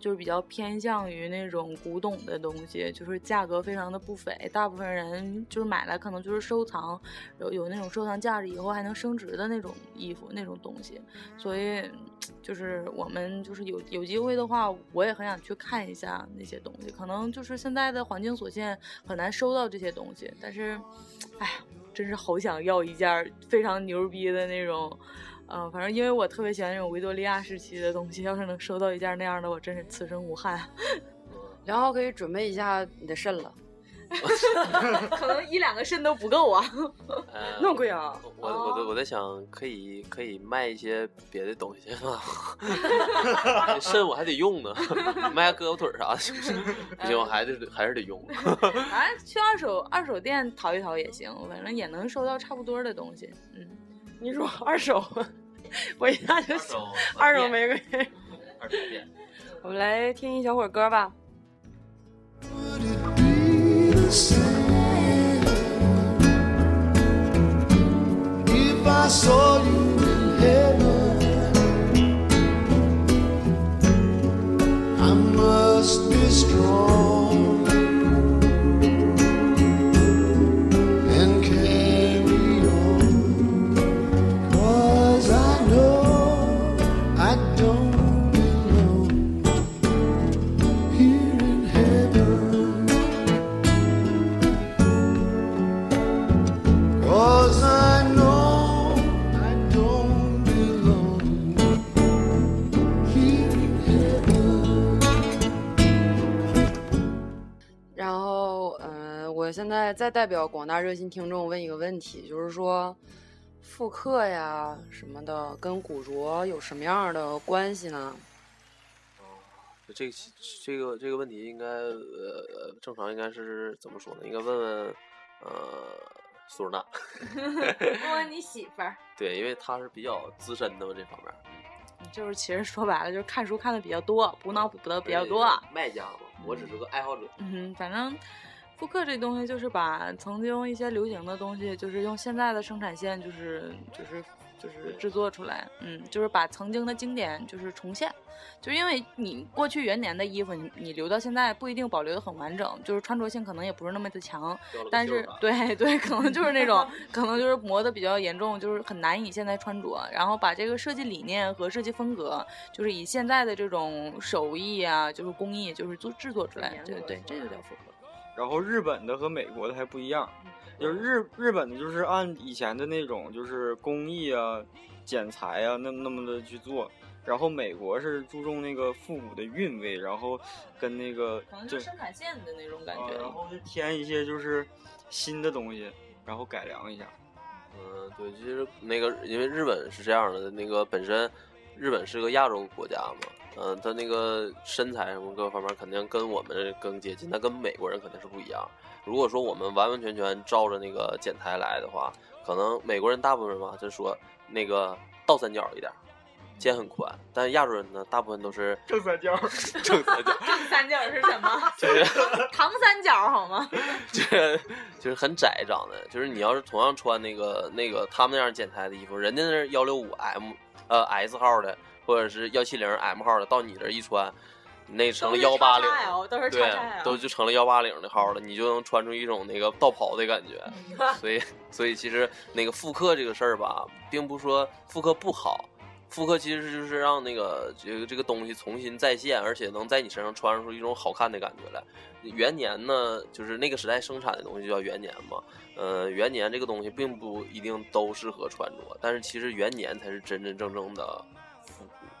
就是比较偏向于那种古董的东西，就是价格非常的不菲，大部分人就是买来可能就是收藏，有有那种收藏价值，以后还能升值的那种衣服那种东西，所以就是我们就是有有机会的话，我也很想去看一下那些东西。可能就是现在的环境所限，很难收到这些东西，但是，哎呀，真是好想要一件非常牛逼的那种。嗯、反正因为我特别喜欢那种维多利亚时期的东西，要是能收到一件那样的，我真是此生无憾。然后可以准备一下你的肾了。可能一两个肾都不够啊。呃 那么贵啊！我我在我在想，可以可以卖一些别的东西吗？肾我还得用呢，卖下胳膊腿啥的行不行？不行，我还得还是得用。啊去二手二手店淘一淘也行，反正也能收到差不多的东西。嗯，你说二手，我一下就想二手玫瑰。二手店。我们来听一小会儿歌吧。Would it be the same if I saw you 现在再代表广大热心听众问一个问题，就是说，复刻呀什么的，跟古着有什么样的关系呢？这个这个这个问题应该呃正常应该是怎么说呢？应该问问呃苏尔娜，问问你媳妇儿，对，因为她是比较资深的嘛这方面。就是其实说白了就是看书看的比较多，补脑补的比较多。卖家嘛，我只是个爱好者。嗯哼，反正复刻这东西就是把曾经一些流行的东西，就是用现在的生产线，就是就是就是制作出来，嗯，就是把曾经的经典就是重现。就是因为你过去元年的衣服，你你留到现在不一定保留的很完整，就是穿着性可能也不是那么的强，但是对对，可能就是那种，可能就是磨的比较严重，就是很难以现在穿着。然后把这个设计理念和设计风格，就是以现在的这种手艺啊，就是工艺，就是做制作出来，对对，这就叫复刻。然后日本的和美国的还不一样，就是日日本的就是按以前的那种就是工艺啊、剪裁啊那那么的去做，然后美国是注重那个复古的韵味，然后跟那个可能就就是生产线的那种感觉。啊然后就添一些就是新的东西，然后改良一下。嗯，对，其实那个因为日本是这样的，那个本身日本是个亚洲国家嘛，嗯，他那个身材什么各方面肯定跟我们更接近，他跟美国人肯定是不一样。如果说我们完完全全照着那个剪裁来的话，可能美国人大部分人嘛就说那个倒三角一点，肩很宽，但是亚洲人呢，大部分都是正三角，正三角，正三角是什么？就是 唐三角好吗？就是就是很窄长的，就是你要是同样穿那个那个他们那样剪裁的衣服，人家那是幺六五 M 呃 S 号的，或者是幺七零 M 号的，到你这一穿，那成了幺八零，都是对都就成了幺八零的号了，你就能穿出一种那个道袍的感觉。所以所以其实那个复刻这个事儿吧，并不说复刻不好。复刻其实就是让那个这个这个东西重新再现，而且能在你身上穿出一种好看的感觉来。元年呢，就是那个时代生产的东西就叫元年嘛。呃，元年这个东西并不一定都适合穿着，但是其实元年才是真真正正的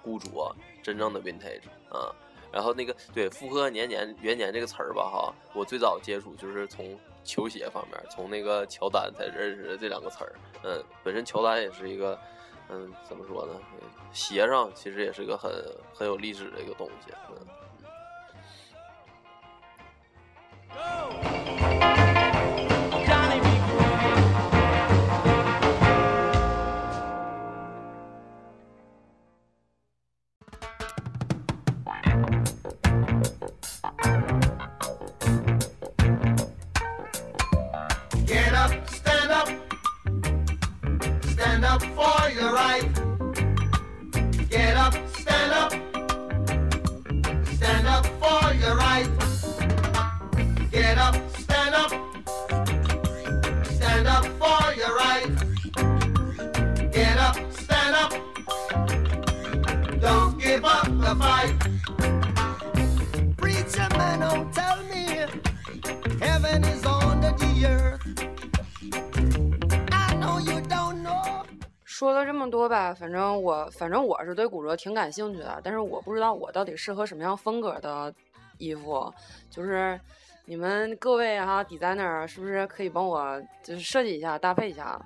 复古着，真正的 vintage 啊。然后那个对复刻年年元年这个词儿吧，哈，我最早接触就是从球鞋方面，从那个乔丹才认识这两个词儿。嗯，本身乔丹也是一个，嗯，怎么说呢？鞋上其实也是一个很很有历史的一个东西。嗯。吧，反正我反正我是对古着挺感兴趣的，但是我不知道我到底适合什么样风格的衣服，就是你们各位哈 designer 是不是可以帮我就是设计一下搭配一下？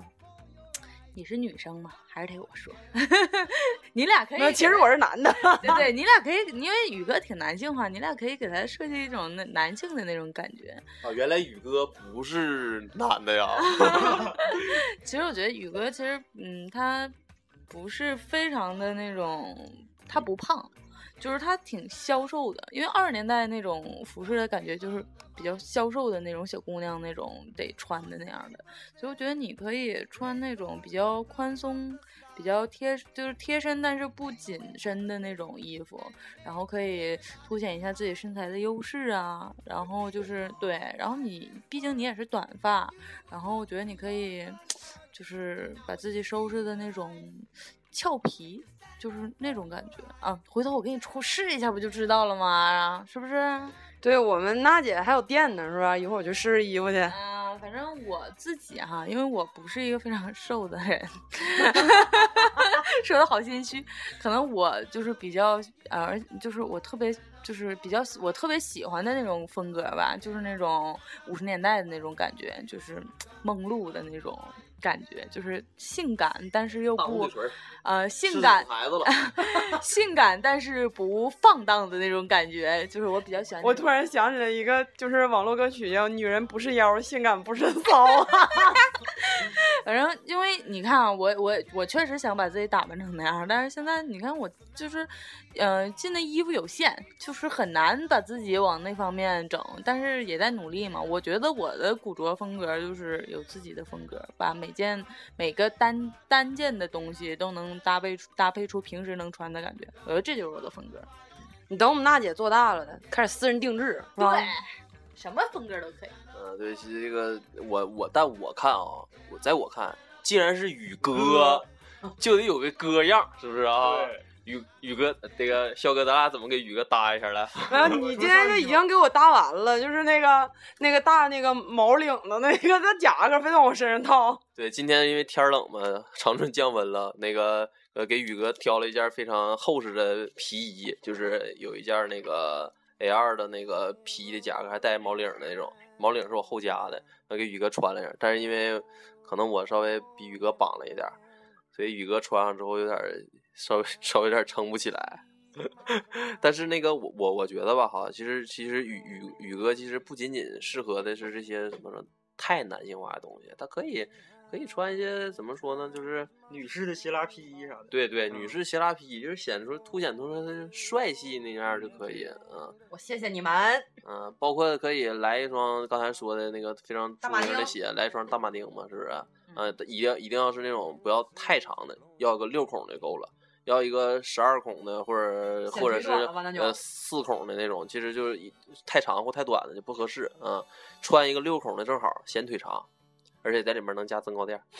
你是女生吗？还是得我说？你俩可以其实我是男的。对对，你俩可以，因为宇哥挺男性化，你俩可以给他设计一种男男性的那种感觉。啊，原来宇哥不是男的呀！其实我觉得宇哥其实，嗯，他不是非常的那种，他不胖，就是他挺消瘦的。因为二十年代那种服饰的感觉就是比较消瘦的那种小姑娘那种得穿的那样的，所以我觉得你可以穿那种比较宽松。比较贴就是贴身，但是不紧身的那种衣服，然后可以凸显一下自己身材的优势啊。然后就是对，然后你毕竟你也是短发，然后我觉得你可以就是把自己收拾的那种俏皮，就是那种感觉啊。回头我给你出试一下，不就知道了吗？是不是？对我们娜姐还有店呢，是吧？一会儿我去试试衣服去。啊、反正我自己哈，因为我不是一个非常瘦的人，说的好心虚。可能我就是比较呃，就是我特别就是比较我特别喜欢的那种风格吧，就是那种五十年代的那种感觉，就是 梦露的那种感觉，就是性感，但是又不呃性感孩子了 性感，但是不放荡的那种感觉，就是我比较喜欢。我突然想起来一个，就是网络歌曲叫《女人不是妖，性感不是骚》啊。反正因为你看啊，我我我确实想把自己打扮成那样，但是现在你看我就是，呃，进的衣服有限，就是很难把自己往那方面整，但是也在努力嘛。我觉得我的古着风格就是有自己的风格，把每件每个单单件的东西都能搭配出搭配出平时能穿的感觉，我觉得这就是我的风格。你等我们娜姐做大了的，开始私人定制？对，什么风格都可以。嗯，对，是这个我我，但我看啊，我在我看，既然是宇哥，就得有个哥样，是不是啊？宇宇哥，这个肖哥，咱俩怎么给宇哥搭一下来？没有，你今天就已经给我搭完了，就是那个那个大那个毛领的那个那夹克，非往我身上套。对，今天因为天冷嘛，长春降温了，那个呃，给宇哥挑了一件非常厚实的皮衣，就是有一件那个 A 二的那个皮的夹克，还带毛领的那种，毛领是我后加的，我给宇哥穿了一下，但是因为可能我稍微比宇哥绑了一点儿，所以宇哥穿上之后有点儿稍微 稍微有点撑不起来。但是那个我我我觉得吧哈，其实其实宇宇宇哥其实不仅仅适合的是这些什么太男性化的东西，他可以可以穿一些怎么说呢，就是女士的斜拉皮衣啥的。对对，女士斜拉皮衣，就是显出凸显出帅气那样就可以，嗯我谢谢你们。嗯，包括可以来一双刚才说的那个非常著名的鞋，来一双大马丁嘛，是不是？嗯，一定一定要是那种不要太长的，要个六孔的够了。要一个十二孔的，或者或者是呃四孔的那种，其实就是一太长或太短的就不合适啊、嗯。穿一个六孔的正好，显腿长，而且在里面能加增高垫儿。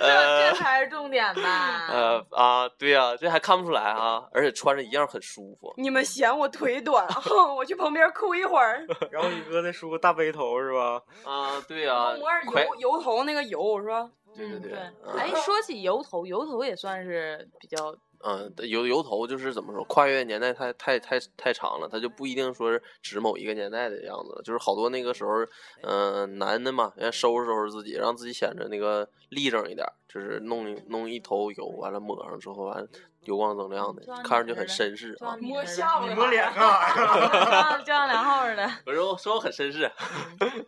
这呃这才是重点吧？呃啊，对呀、这还看不出来啊，而且穿着一样很舒服。你们嫌我腿短，哼，我去旁边哭一会儿。然后宇哥再梳个大背头是吧？啊，对呀、油油头那个油是吧？对对对哎，说起油头，油头也算是比较嗯，油油头就是怎么说，跨越年代太太太太长了，它就不一定说是指某一个年代的样子了。就是好多那个时候，嗯、男的嘛，要收拾收拾自己，让自己显得那个立正一点儿，就是弄弄一头油，完了抹上之后，完了油光锃亮的，看上去很绅士啊摸下巴你摸脸干啥呀？就像梁浩似的。我说我说我很绅士，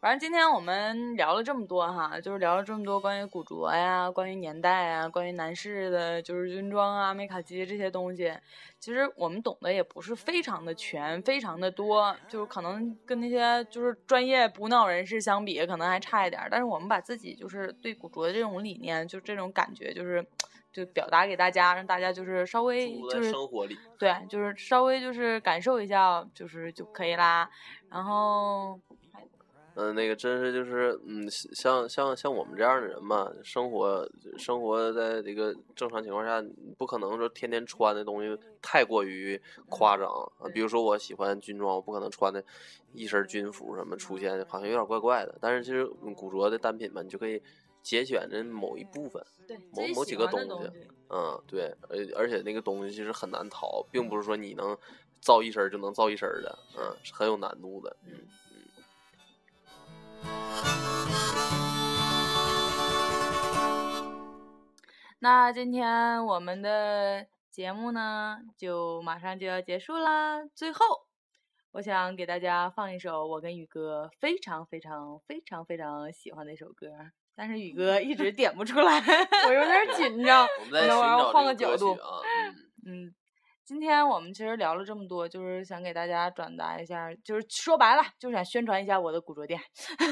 反正今天我们聊了这么多哈，就是聊了这么多关于古着呀、关于年代啊、关于男士的就是军装啊、美卡基这些东西。其实我们懂得也不是非常的全，非常的多，就是可能跟那些就是专业补脑人士相比，可能还差一点儿。但是我们把自己就是对古着的这种理念，就这种感觉，就是就表达给大家，让大家就是稍微就是生活里。对，就是稍微就是感受一下，就是就可以啦。然后嗯，那个真是就是，嗯，像像像我们这样的人嘛，生活生活在这个正常情况下，你不可能说天天穿的东西太过于夸张啊。比如说我喜欢军装，我不可能穿的一身军服什么出现，好像有点怪怪的。但是其实嗯古着的单品嘛，你就可以节选的某一部分，对某某几个东东西嗯，对，而而且那个东西其实很难淘，并不是说你能造一身就能造一身的，嗯，是很有难度的，嗯嗯。那今天我们的节目呢，就马上就要结束啦。最后，我想给大家放一首我跟宇哥非常非常非常非常喜欢的一首歌，但是宇哥一直点不出来，我有点紧张。我们在寻等会儿我找换个角度嗯，今天我们其实聊了这么多，就是想给大家转达一下，就是说白了，就是想宣传一下我的古着店。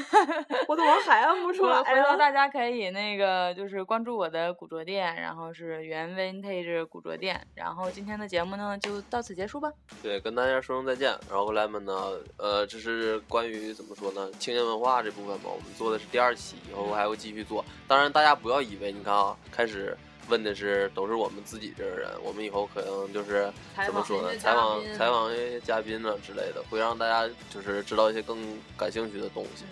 我怎么还按不出来回回头呢？大家可以那个就是关注我的古着店，然后是原 vintage 古着店。然后今天的节目呢就到此结束吧。对，跟大家说声再见。然后 Lemon 呢，呃，这是关于怎么说呢，青年文化这部分吧，我们做的是第二期，以后还会继续做。当然，大家不要以为你看啊，开始问的是都是我们自己这的人，我们以后可能就是怎么说呢，采访采访一些嘉宾啊之类的，会让大家就是知道一些更感兴趣的东西。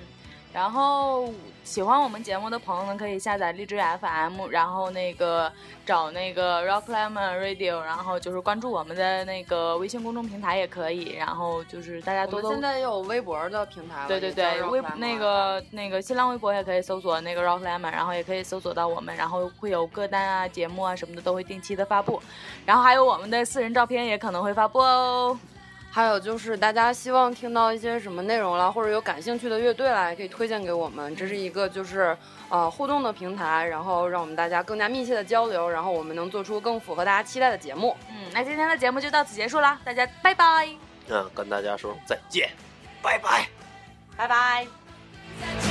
然后喜欢我们节目的朋友们，可以下载荔枝 FM，然后那个找那个 Rock Lemon Radio，然后就是关注我们的那个微信公众平台也可以。然后就是大家多多现在也有微博的平台了，对对对，微那个那个新浪微博也可以搜索那个 Rock Lemon，然后也可以搜索到我们，然后会有歌单啊、节目啊什么的都会定期的发布，然后还有我们的私人照片也可能会发布哦。还有就是大家希望听到一些什么内容啦，或者有感兴趣的乐队啦，也可以推荐给我们。这是一个就是呃互动的平台，然后让我们大家更加密切的交流，然后我们能做出更符合大家期待的节目。嗯，那今天的节目就到此结束了，大家拜拜。嗯，跟大家说再见，拜拜。拜拜。